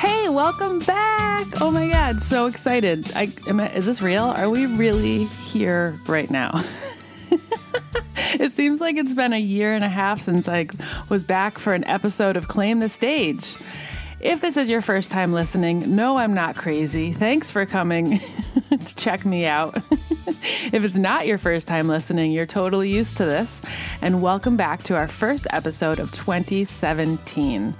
Hey, welcome back. Oh my God, so excited. I, am I, is this real? Are we really here right now? it seems like it's been a year and a half since I was back for an episode of Claim the Stage. If this is your first time listening, no, I'm not crazy. Thanks for coming to check me out. if it's not your first time listening, you're totally used to this. And welcome back to our first episode of 2017.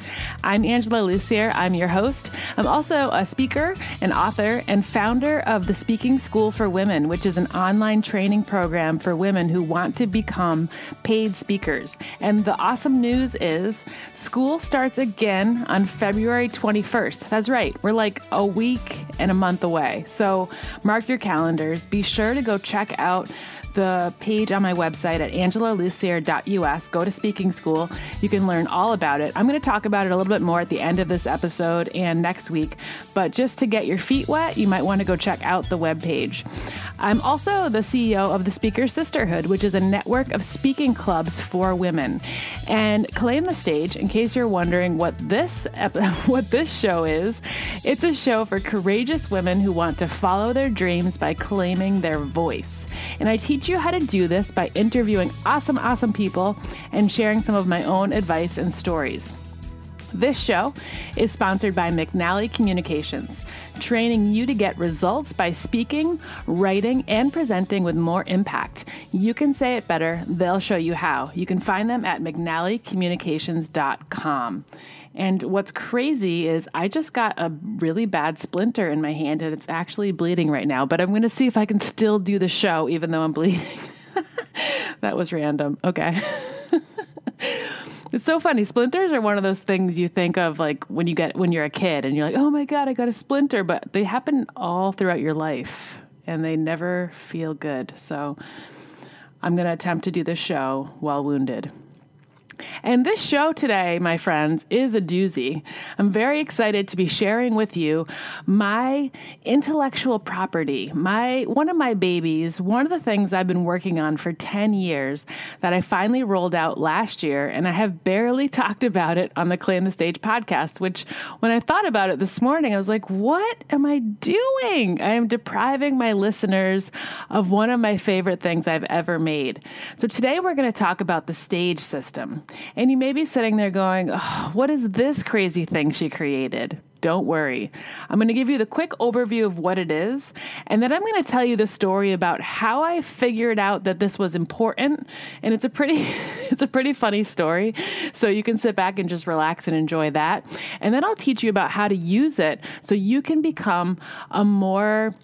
I'm Angela Lussier. I'm your host. I'm also a speaker, an author, and founder of the Speaking School for Women, which is an online training program for women who want to become paid speakers. And the awesome news is school starts again on February. February 21st. That's right, we're like a week and a month away. So mark your calendars. Be sure to go check out the page on my website at angelalussier.us. Go to speaking school. You can learn all about it. I'm going to talk about it a little bit more at the end of this episode and next week. But just to get your feet wet, you might want to go check out the webpage. I'm also the CEO of the Speaker Sisterhood, which is a network of speaking clubs for women. And Claim the Stage, in case you're wondering what this what this show is, it's a show for courageous women who want to follow their dreams by claiming their voice. And I teach you how to do this by interviewing awesome, awesome people and sharing some of my own advice and stories. This show is sponsored by McNally Communications, training you to get results by speaking, writing, and presenting with more impact. You can say it better, they'll show you how. You can find them at McNallyCommunications.com. And what's crazy is I just got a really bad splinter in my hand and it's actually bleeding right now, but I'm going to see if I can still do the show even though I'm bleeding. that was random. Okay. It's so funny. Splinters are one of those things you think of like when you get when you're a kid and you're like, "Oh my god, I got a splinter," but they happen all throughout your life and they never feel good. So I'm going to attempt to do this show while wounded. And this show today, my friends, is a doozy. I'm very excited to be sharing with you my intellectual property, my one of my babies, one of the things I've been working on for 10 years that I finally rolled out last year and I have barely talked about it on the Claim the Stage podcast, which when I thought about it this morning, I was like, what am I doing? I am depriving my listeners of one of my favorite things I've ever made. So today we're going to talk about the stage system. And you may be sitting there going, oh, What is this crazy thing she created? Don't worry. I'm going to give you the quick overview of what it is, and then I'm going to tell you the story about how I figured out that this was important. And it's a pretty it's a pretty funny story. So you can sit back and just relax and enjoy that. And then I'll teach you about how to use it so you can become a more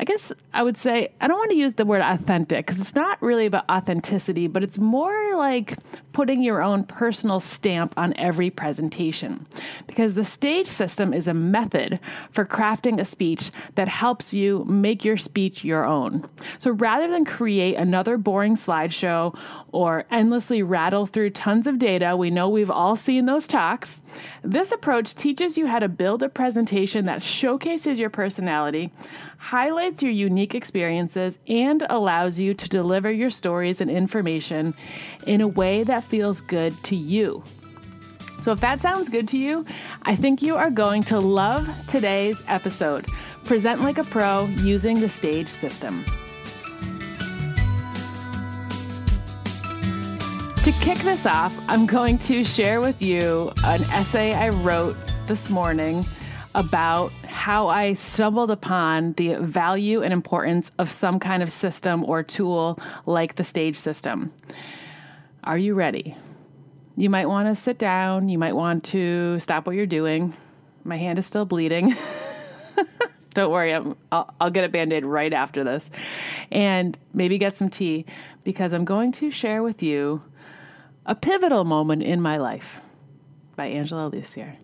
I guess I would say I don't want to use the word authentic because it's not really about authenticity, but it's more like putting your own personal stamp on every presentation. Because the stage system is a method for crafting a speech that helps you make your speech your own. So rather than create another boring slideshow or endlessly rattle through tons of data, we know we've all seen those talks, this approach teaches you how to build a presentation that showcases your personality highlights your unique experiences, and allows you to deliver your stories and information in a way that feels good to you. So, if that sounds good to you, I think you are going to love today's episode Present Like a Pro using the stage system. To kick this off, I'm going to share with you an essay I wrote this morning about how I stumbled upon the value and importance of some kind of system or tool like the stage system. Are you ready? You might want to sit down. You might want to stop what you're doing. My hand is still bleeding. Don't worry, i will I'll get a band aid right after this. And maybe get some tea because I'm going to share with you a pivotal moment in my life by Angela Lussier.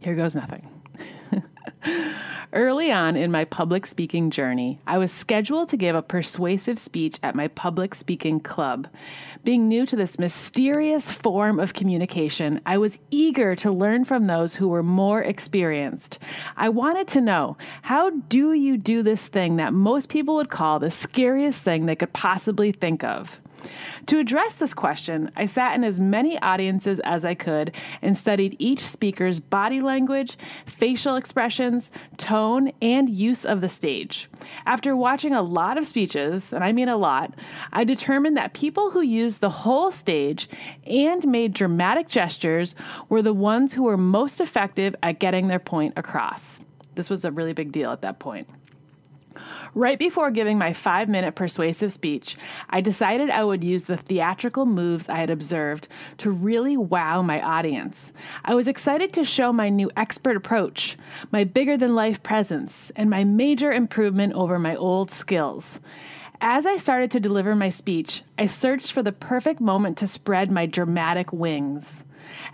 Here goes nothing. Early on in my public speaking journey, I was scheduled to give a persuasive speech at my public speaking club. Being new to this mysterious form of communication, I was eager to learn from those who were more experienced. I wanted to know how do you do this thing that most people would call the scariest thing they could possibly think of? To address this question, I sat in as many audiences as I could and studied each speaker's body language, facial expressions, tone, and use of the stage. After watching a lot of speeches, and I mean a lot, I determined that people who used the whole stage and made dramatic gestures were the ones who were most effective at getting their point across. This was a really big deal at that point. Right before giving my five minute persuasive speech, I decided I would use the theatrical moves I had observed to really wow my audience. I was excited to show my new expert approach, my bigger than life presence, and my major improvement over my old skills. As I started to deliver my speech, I searched for the perfect moment to spread my dramatic wings.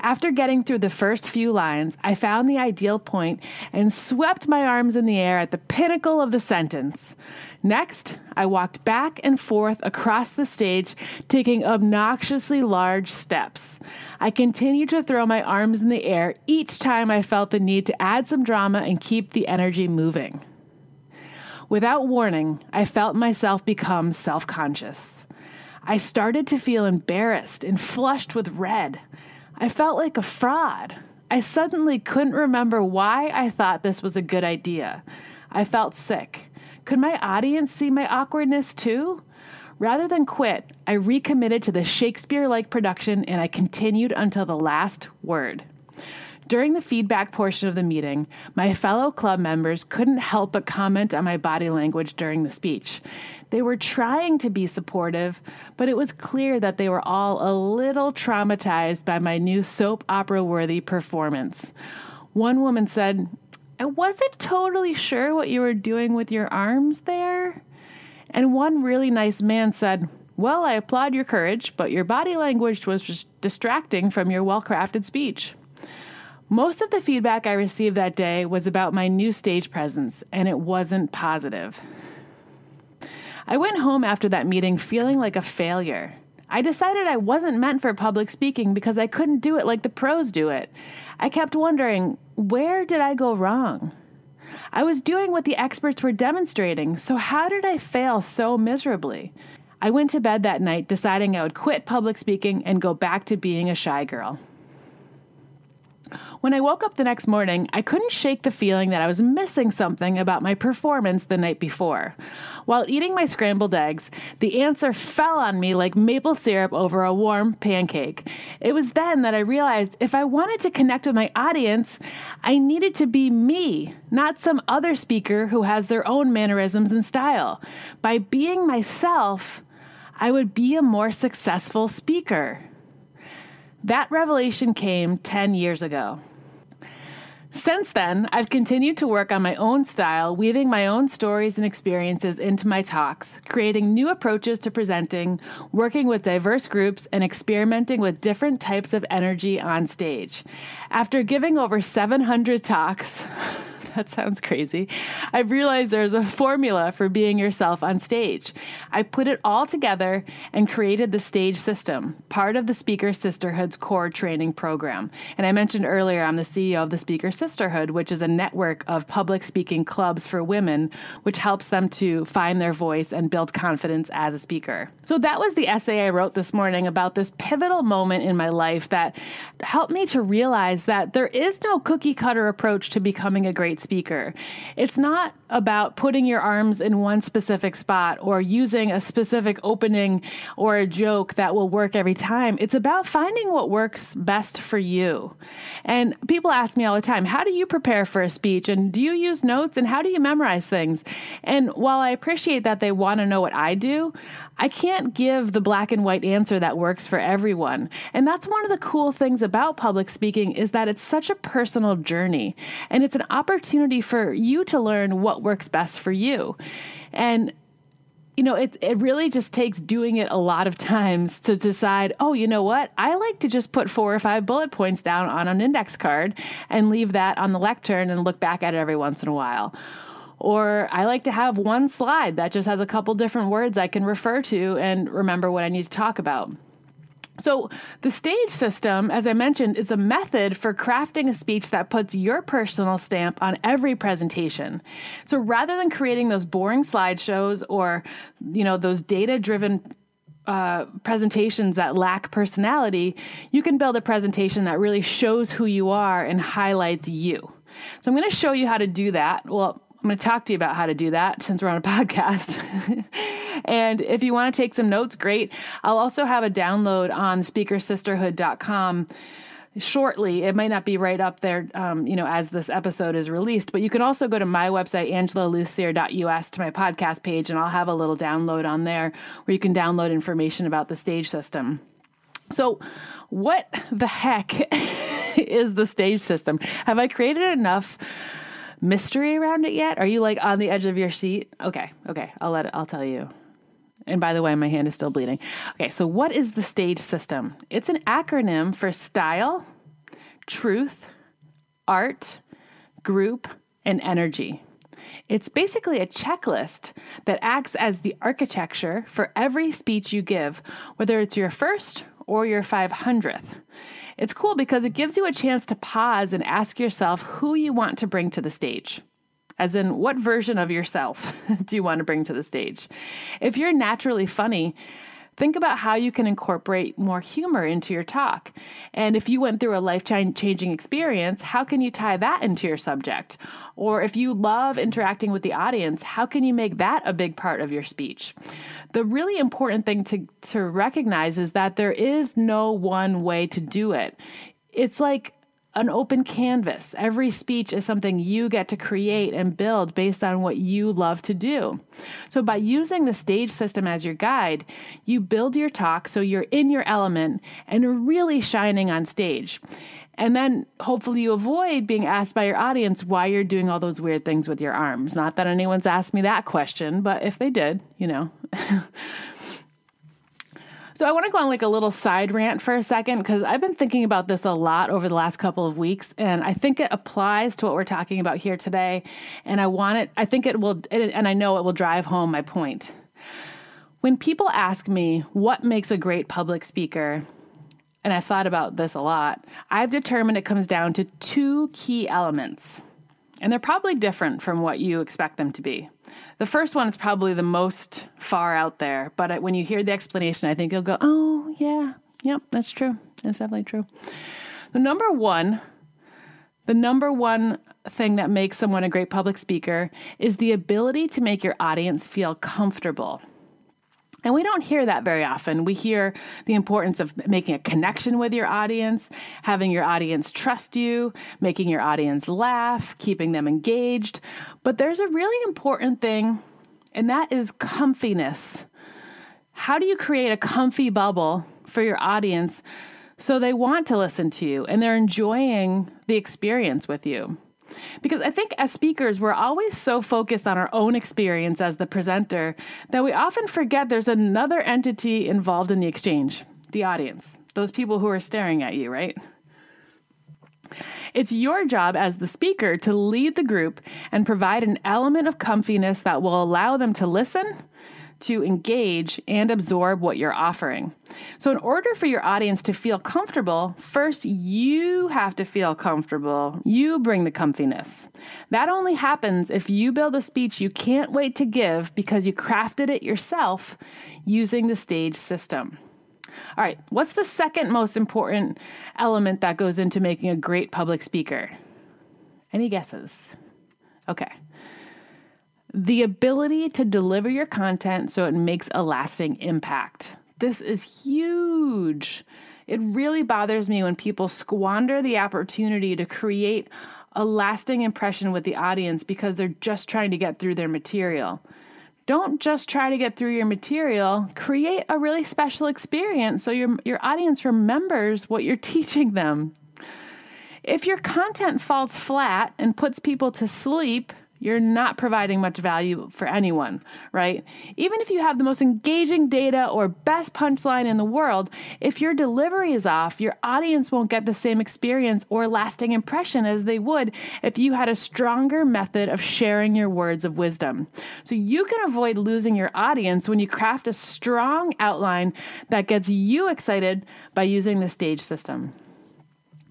After getting through the first few lines, I found the ideal point and swept my arms in the air at the pinnacle of the sentence. Next, I walked back and forth across the stage, taking obnoxiously large steps. I continued to throw my arms in the air each time I felt the need to add some drama and keep the energy moving. Without warning, I felt myself become self conscious. I started to feel embarrassed and flushed with red. I felt like a fraud. I suddenly couldn't remember why I thought this was a good idea. I felt sick. Could my audience see my awkwardness too? Rather than quit, I recommitted to the Shakespeare like production and I continued until the last word. During the feedback portion of the meeting, my fellow club members couldn't help but comment on my body language during the speech. They were trying to be supportive, but it was clear that they were all a little traumatized by my new soap opera worthy performance. One woman said, I wasn't totally sure what you were doing with your arms there. And one really nice man said, Well, I applaud your courage, but your body language was just distracting from your well crafted speech. Most of the feedback I received that day was about my new stage presence, and it wasn't positive. I went home after that meeting feeling like a failure. I decided I wasn't meant for public speaking because I couldn't do it like the pros do it. I kept wondering, where did I go wrong? I was doing what the experts were demonstrating, so how did I fail so miserably? I went to bed that night deciding I would quit public speaking and go back to being a shy girl. When I woke up the next morning, I couldn't shake the feeling that I was missing something about my performance the night before. While eating my scrambled eggs, the answer fell on me like maple syrup over a warm pancake. It was then that I realized if I wanted to connect with my audience, I needed to be me, not some other speaker who has their own mannerisms and style. By being myself, I would be a more successful speaker. That revelation came 10 years ago. Since then, I've continued to work on my own style, weaving my own stories and experiences into my talks, creating new approaches to presenting, working with diverse groups, and experimenting with different types of energy on stage. After giving over 700 talks, that sounds crazy. I've realized there's a formula for being yourself on stage. I put it all together and created the stage system, part of the Speaker Sisterhood's core training program. And I mentioned earlier, I'm the CEO of the Speaker Sisterhood, which is a network of public speaking clubs for women, which helps them to find their voice and build confidence as a speaker. So that was the essay I wrote this morning about this pivotal moment in my life that helped me to realize that there is no cookie cutter approach to becoming a great speaker. It's not about putting your arms in one specific spot or using a specific opening or a joke that will work every time. It's about finding what works best for you. And people ask me all the time, how do you prepare for a speech? And do you use notes? And how do you memorize things? And while I appreciate that they want to know what I do, I can't give the black and white answer that works for everyone. And that's one of the cool things about public speaking is that it's such a personal journey and it's an opportunity for you to learn what works best for you. And you know, it, it really just takes doing it a lot of times to decide, oh, you know what? I like to just put four or five bullet points down on an index card and leave that on the lectern and look back at it every once in a while. Or I like to have one slide that just has a couple different words I can refer to and remember what I need to talk about. So, the stage system, as I mentioned, is a method for crafting a speech that puts your personal stamp on every presentation. So, rather than creating those boring slideshows or, you know, those data driven uh, presentations that lack personality, you can build a presentation that really shows who you are and highlights you. So I'm going to show you how to do that. Well, I'm going to talk to you about how to do that since we're on a podcast. and if you want to take some notes, great. I'll also have a download on speakersisterhood.com shortly. It might not be right up there, um, you know, as this episode is released, but you can also go to my website, angelalussier.us, to my podcast page, and I'll have a little download on there where you can download information about the stage system. So, what the heck is the stage system? Have I created enough? Mystery around it yet? Are you like on the edge of your seat? Okay, okay, I'll let it, I'll tell you. And by the way, my hand is still bleeding. Okay, so what is the stage system? It's an acronym for style, truth, art, group, and energy. It's basically a checklist that acts as the architecture for every speech you give, whether it's your first or your 500th. It's cool because it gives you a chance to pause and ask yourself who you want to bring to the stage. As in, what version of yourself do you want to bring to the stage? If you're naturally funny, think about how you can incorporate more humor into your talk. And if you went through a life changing experience, how can you tie that into your subject? Or if you love interacting with the audience, how can you make that a big part of your speech? The really important thing to, to recognize is that there is no one way to do it. It's like an open canvas. Every speech is something you get to create and build based on what you love to do. So, by using the stage system as your guide, you build your talk so you're in your element and really shining on stage. And then hopefully you avoid being asked by your audience why you're doing all those weird things with your arms. Not that anyone's asked me that question, but if they did, you know. So I want to go on like a little side rant for a second because I've been thinking about this a lot over the last couple of weeks, and I think it applies to what we're talking about here today. And I want it. I think it will, and I know it will drive home my point. When people ask me what makes a great public speaker, and I've thought about this a lot, I've determined it comes down to two key elements. And they're probably different from what you expect them to be. The first one is probably the most far out there, but when you hear the explanation, I think you'll go, oh, yeah, yep, that's true. That's definitely true. The number one, the number one thing that makes someone a great public speaker is the ability to make your audience feel comfortable. And we don't hear that very often. We hear the importance of making a connection with your audience, having your audience trust you, making your audience laugh, keeping them engaged. But there's a really important thing, and that is comfiness. How do you create a comfy bubble for your audience so they want to listen to you and they're enjoying the experience with you? Because I think as speakers, we're always so focused on our own experience as the presenter that we often forget there's another entity involved in the exchange the audience, those people who are staring at you, right? It's your job as the speaker to lead the group and provide an element of comfiness that will allow them to listen to engage and absorb what you're offering. So, in order for your audience to feel comfortable, first you have to feel comfortable. You bring the comfiness. That only happens if you build a speech you can't wait to give because you crafted it yourself using the stage system. All right, what's the second most important element that goes into making a great public speaker? Any guesses? Okay the ability to deliver your content so it makes a lasting impact. This is huge. It really bothers me when people squander the opportunity to create a lasting impression with the audience because they're just trying to get through their material. Don't just try to get through your material, create a really special experience so your, your audience remembers what you're teaching them. If your content falls flat and puts people to sleep, you're not providing much value for anyone, right? Even if you have the most engaging data or best punchline in the world, if your delivery is off, your audience won't get the same experience or lasting impression as they would if you had a stronger method of sharing your words of wisdom. So you can avoid losing your audience when you craft a strong outline that gets you excited by using the stage system.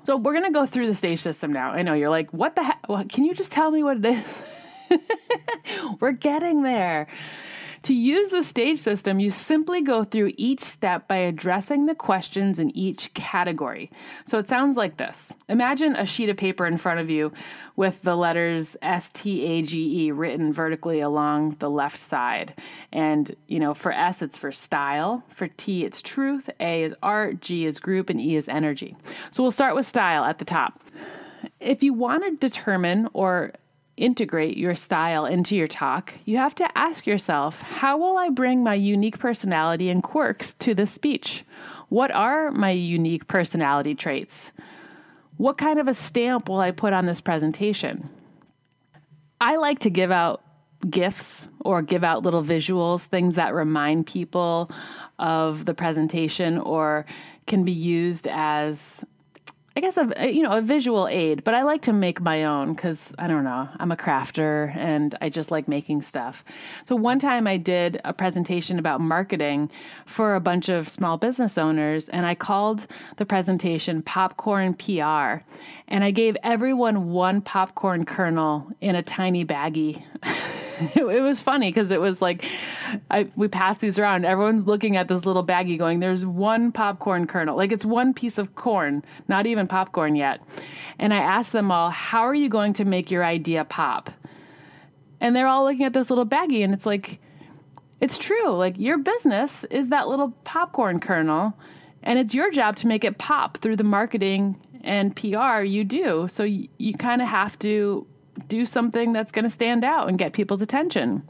So we're going to go through the stage system now. I know you're like, what the heck? Well, can you just tell me what it is? We're getting there. To use the stage system, you simply go through each step by addressing the questions in each category. So it sounds like this Imagine a sheet of paper in front of you with the letters S T A G E written vertically along the left side. And, you know, for S, it's for style. For T, it's truth. A is art. G is group. And E is energy. So we'll start with style at the top. If you want to determine or integrate your style into your talk, you have to ask yourself how will I bring my unique personality and quirks to this speech? What are my unique personality traits? What kind of a stamp will I put on this presentation? I like to give out gifts or give out little visuals, things that remind people of the presentation or can be used as I guess a you know a visual aid, but I like to make my own because I don't know I'm a crafter and I just like making stuff. So one time I did a presentation about marketing for a bunch of small business owners, and I called the presentation "Popcorn PR," and I gave everyone one popcorn kernel in a tiny baggie. it, it was funny because it was like I, we passed these around. Everyone's looking at this little baggie, going, "There's one popcorn kernel. Like it's one piece of corn, not even popcorn yet." And I asked them all, "How are you going to make your idea pop?" And they're all looking at this little baggie, and it's like, it's true. Like your business is that little popcorn kernel, and it's your job to make it pop through the marketing and PR you do. So you, you kind of have to do something that's going to stand out and get people's attention.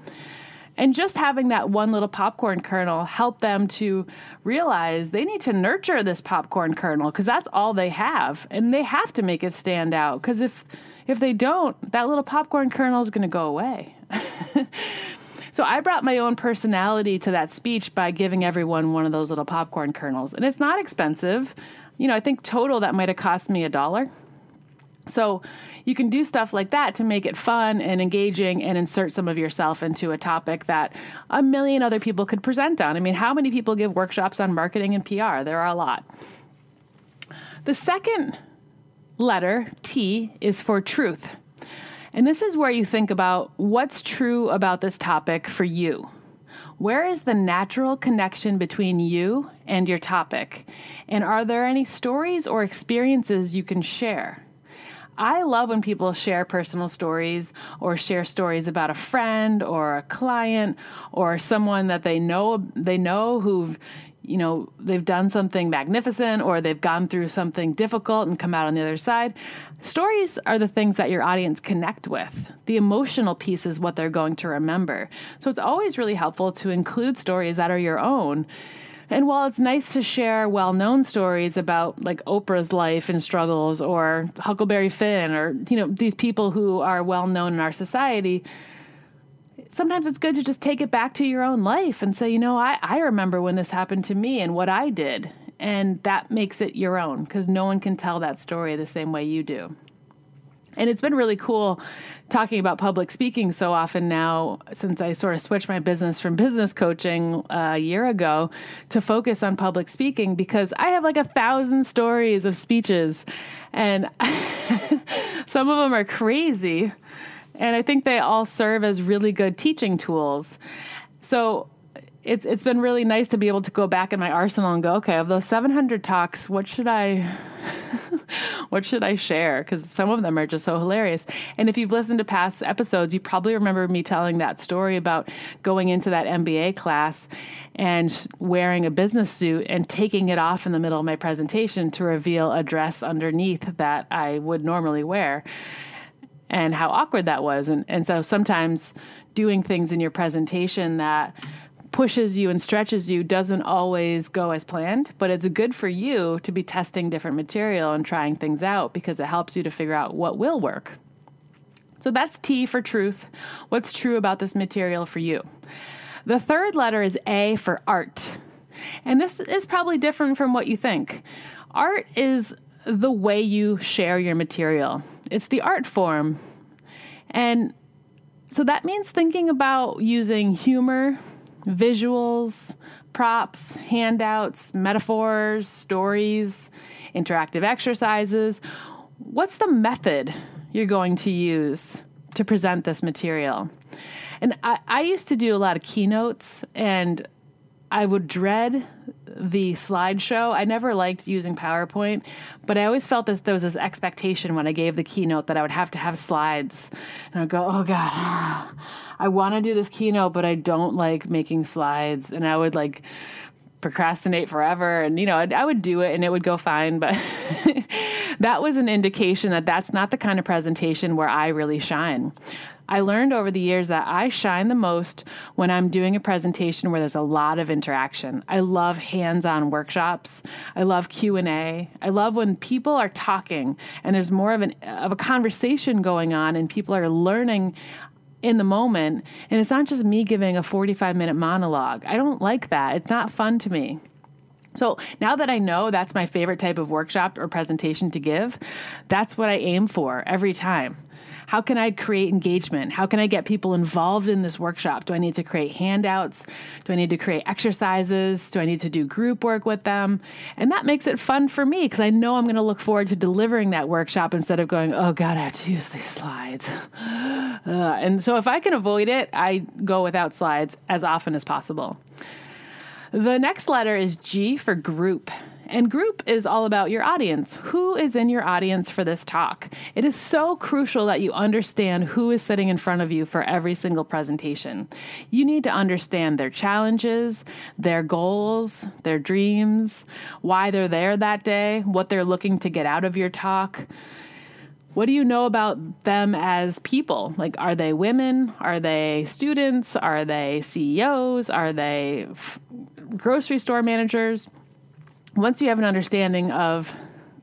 And just having that one little popcorn kernel help them to realize they need to nurture this popcorn kernel because that's all they have. And they have to make it stand out because if if they don't, that little popcorn kernel is going to go away. so I brought my own personality to that speech by giving everyone one of those little popcorn kernels. And it's not expensive. You know, I think total that might have cost me a dollar. So you can do stuff like that to make it fun and engaging and insert some of yourself into a topic that a million other people could present on. I mean, how many people give workshops on marketing and PR? There are a lot. The second letter, T, is for truth. And this is where you think about what's true about this topic for you. Where is the natural connection between you and your topic? And are there any stories or experiences you can share? I love when people share personal stories or share stories about a friend or a client or someone that they know they know who've you know they've done something magnificent or they've gone through something difficult and come out on the other side. Stories are the things that your audience connect with. The emotional piece is what they're going to remember. So it's always really helpful to include stories that are your own and while it's nice to share well known stories about like Oprah's life and struggles or Huckleberry Finn or, you know, these people who are well known in our society, sometimes it's good to just take it back to your own life and say, you know, I, I remember when this happened to me and what I did. And that makes it your own because no one can tell that story the same way you do. And it's been really cool talking about public speaking so often now since I sort of switched my business from business coaching uh, a year ago to focus on public speaking because I have like a thousand stories of speeches and some of them are crazy. And I think they all serve as really good teaching tools. So it's it's been really nice to be able to go back in my arsenal and go, okay, of those 700 talks, what should I what should I share? Because some of them are just so hilarious. And if you've listened to past episodes, you probably remember me telling that story about going into that MBA class and wearing a business suit and taking it off in the middle of my presentation to reveal a dress underneath that I would normally wear and how awkward that was. And, and so sometimes doing things in your presentation that pushes you and stretches you doesn't always go as planned, but it's good for you to be testing different material and trying things out because it helps you to figure out what will work. So that's T for truth. What's true about this material for you? The third letter is A for art. And this is probably different from what you think. Art is the way you share your material, it's the art form. And so that means thinking about using humor visuals, props, handouts, metaphors, stories, interactive exercises. What's the method you're going to use to present this material. And I, I used to do a lot of keynotes and I would dread the slideshow. I never liked using PowerPoint, but I always felt that there was this expectation when I gave the keynote that I would have to have slides. And I'd go, oh God, I want to do this keynote, but I don't like making slides. And I would like procrastinate forever. And, you know, I would do it and it would go fine. But that was an indication that that's not the kind of presentation where I really shine. I learned over the years that I shine the most when I'm doing a presentation where there's a lot of interaction. I love hands-on workshops. I love Q&A. I love when people are talking and there's more of an of a conversation going on and people are learning in the moment and it's not just me giving a 45 minute monologue. I don't like that. It's not fun to me. So now that I know that's my favorite type of workshop or presentation to give, that's what I aim for every time. How can I create engagement? How can I get people involved in this workshop? Do I need to create handouts? Do I need to create exercises? Do I need to do group work with them? And that makes it fun for me because I know I'm going to look forward to delivering that workshop instead of going, oh God, I have to use these slides. Uh, and so if I can avoid it, I go without slides as often as possible. The next letter is G for group. And group is all about your audience. Who is in your audience for this talk? It is so crucial that you understand who is sitting in front of you for every single presentation. You need to understand their challenges, their goals, their dreams, why they're there that day, what they're looking to get out of your talk. What do you know about them as people? Like, are they women? Are they students? Are they CEOs? Are they f- grocery store managers? Once you have an understanding of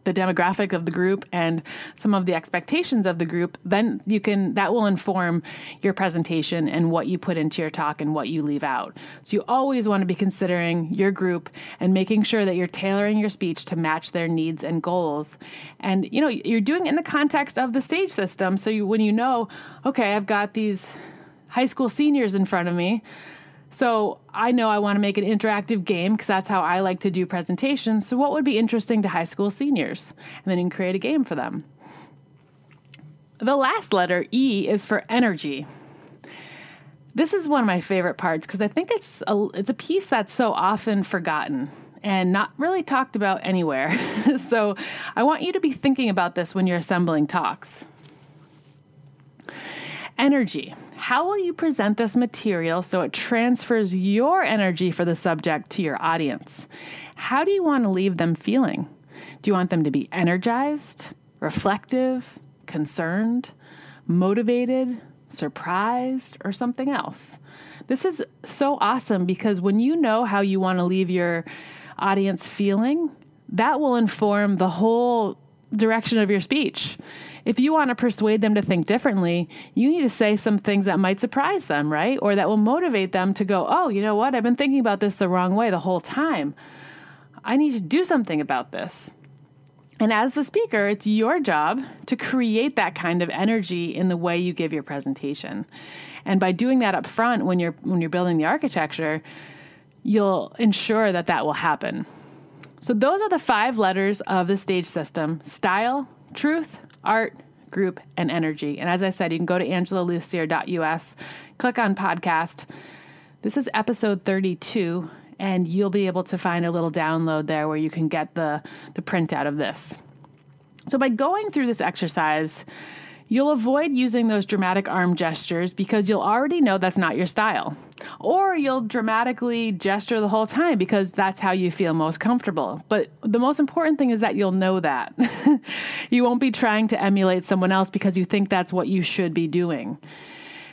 the demographic of the group and some of the expectations of the group, then you can that will inform your presentation and what you put into your talk and what you leave out. So you always want to be considering your group and making sure that you're tailoring your speech to match their needs and goals. And you know, you're doing it in the context of the stage system. So you, when you know, okay, I've got these high school seniors in front of me, so I know I want to make an interactive game because that's how I like to do presentations. So, what would be interesting to high school seniors? And then you can create a game for them. The last letter, E, is for energy. This is one of my favorite parts because I think it's a, it's a piece that's so often forgotten and not really talked about anywhere. so, I want you to be thinking about this when you're assembling talks. Energy. How will you present this material so it transfers your energy for the subject to your audience? How do you want to leave them feeling? Do you want them to be energized, reflective, concerned, motivated, surprised, or something else? This is so awesome because when you know how you want to leave your audience feeling, that will inform the whole direction of your speech if you want to persuade them to think differently, you need to say some things that might surprise them, right? Or that will motivate them to go, oh, you know what? I've been thinking about this the wrong way the whole time. I need to do something about this. And as the speaker, it's your job to create that kind of energy in the way you give your presentation. And by doing that up front when you're when you're building the architecture, you'll ensure that that will happen. So those are the five letters of the stage system: style, truth, art, group, and energy. And as I said, you can go to angelalussier.us, click on podcast. This is episode 32, and you'll be able to find a little download there where you can get the, the printout of this. So, by going through this exercise, You'll avoid using those dramatic arm gestures because you'll already know that's not your style. Or you'll dramatically gesture the whole time because that's how you feel most comfortable. But the most important thing is that you'll know that. you won't be trying to emulate someone else because you think that's what you should be doing.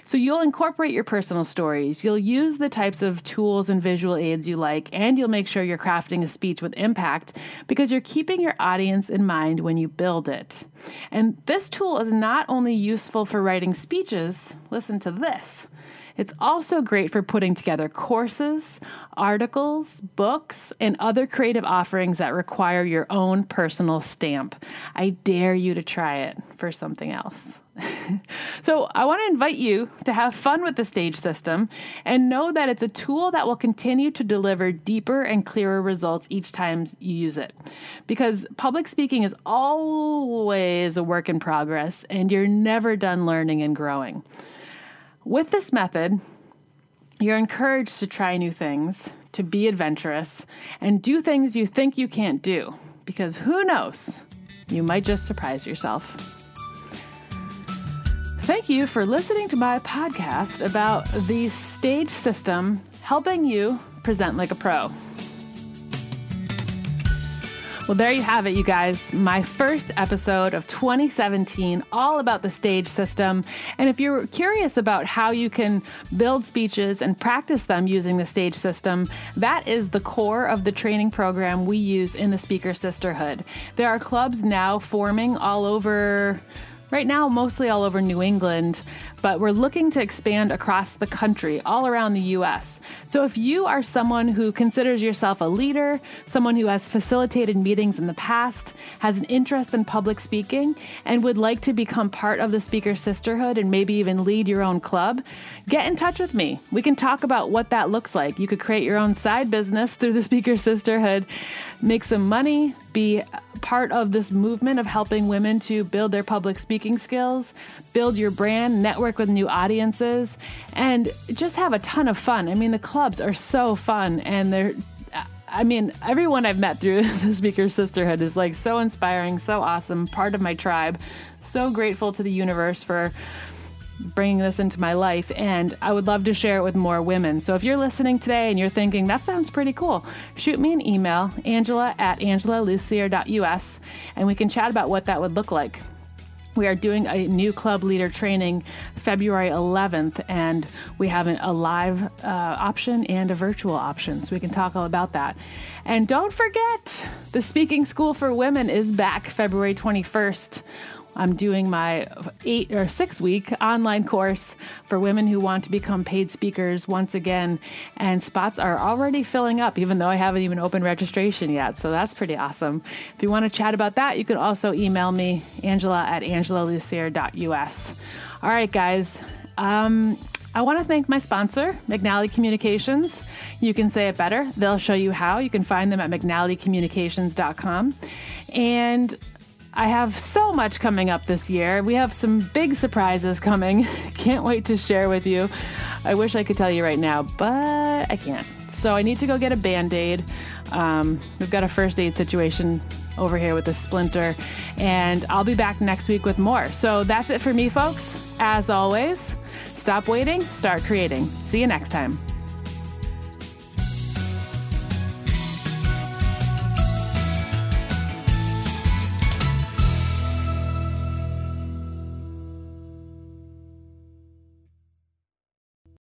So you'll incorporate your personal stories. You'll use the types of tools and visual aids you like, and you'll make sure you're crafting a speech with impact because you're keeping your audience in mind when you build it. And this tool is not only useful for writing speeches, listen to this. It's also great for putting together courses, articles, books, and other creative offerings that require your own personal stamp. I dare you to try it for something else. so, I want to invite you to have fun with the stage system and know that it's a tool that will continue to deliver deeper and clearer results each time you use it. Because public speaking is always a work in progress, and you're never done learning and growing. With this method, you're encouraged to try new things, to be adventurous, and do things you think you can't do. Because who knows? You might just surprise yourself. Thank you for listening to my podcast about the stage system helping you present like a pro. Well, there you have it, you guys. My first episode of 2017, all about the stage system. And if you're curious about how you can build speeches and practice them using the stage system, that is the core of the training program we use in the Speaker Sisterhood. There are clubs now forming all over right now mostly all over New England, but we're looking to expand across the country, all around the US. So if you are someone who considers yourself a leader, someone who has facilitated meetings in the past, has an interest in public speaking, and would like to become part of the Speaker Sisterhood and maybe even lead your own club, get in touch with me. We can talk about what that looks like. You could create your own side business through the Speaker Sisterhood, make some money, be part of this movement of helping women to build their public speaking skills, build your brand, network with new audiences, and just have a ton of fun. I mean, the clubs are so fun and they're I mean, everyone I've met through the Speaker Sisterhood is like so inspiring, so awesome, part of my tribe. So grateful to the universe for bringing this into my life, and I would love to share it with more women. So if you're listening today and you're thinking, that sounds pretty cool, shoot me an email, angela at angelalussier.us, and we can chat about what that would look like. We are doing a new club leader training February 11th, and we have a live uh, option and a virtual option, so we can talk all about that. And don't forget, the Speaking School for Women is back February 21st. I'm doing my eight or six week online course for women who want to become paid speakers once again. And spots are already filling up, even though I haven't even opened registration yet. So that's pretty awesome. If you want to chat about that, you can also email me, angela at angelalussier.us. All right, guys. Um, I want to thank my sponsor, McNally Communications. You can say it better. They'll show you how. You can find them at mcnallycommunications.com. And I have so much coming up this year. We have some big surprises coming. can't wait to share with you. I wish I could tell you right now, but I can't. So I need to go get a band aid. Um, we've got a first aid situation over here with a splinter, and I'll be back next week with more. So that's it for me, folks. As always, stop waiting, start creating. See you next time.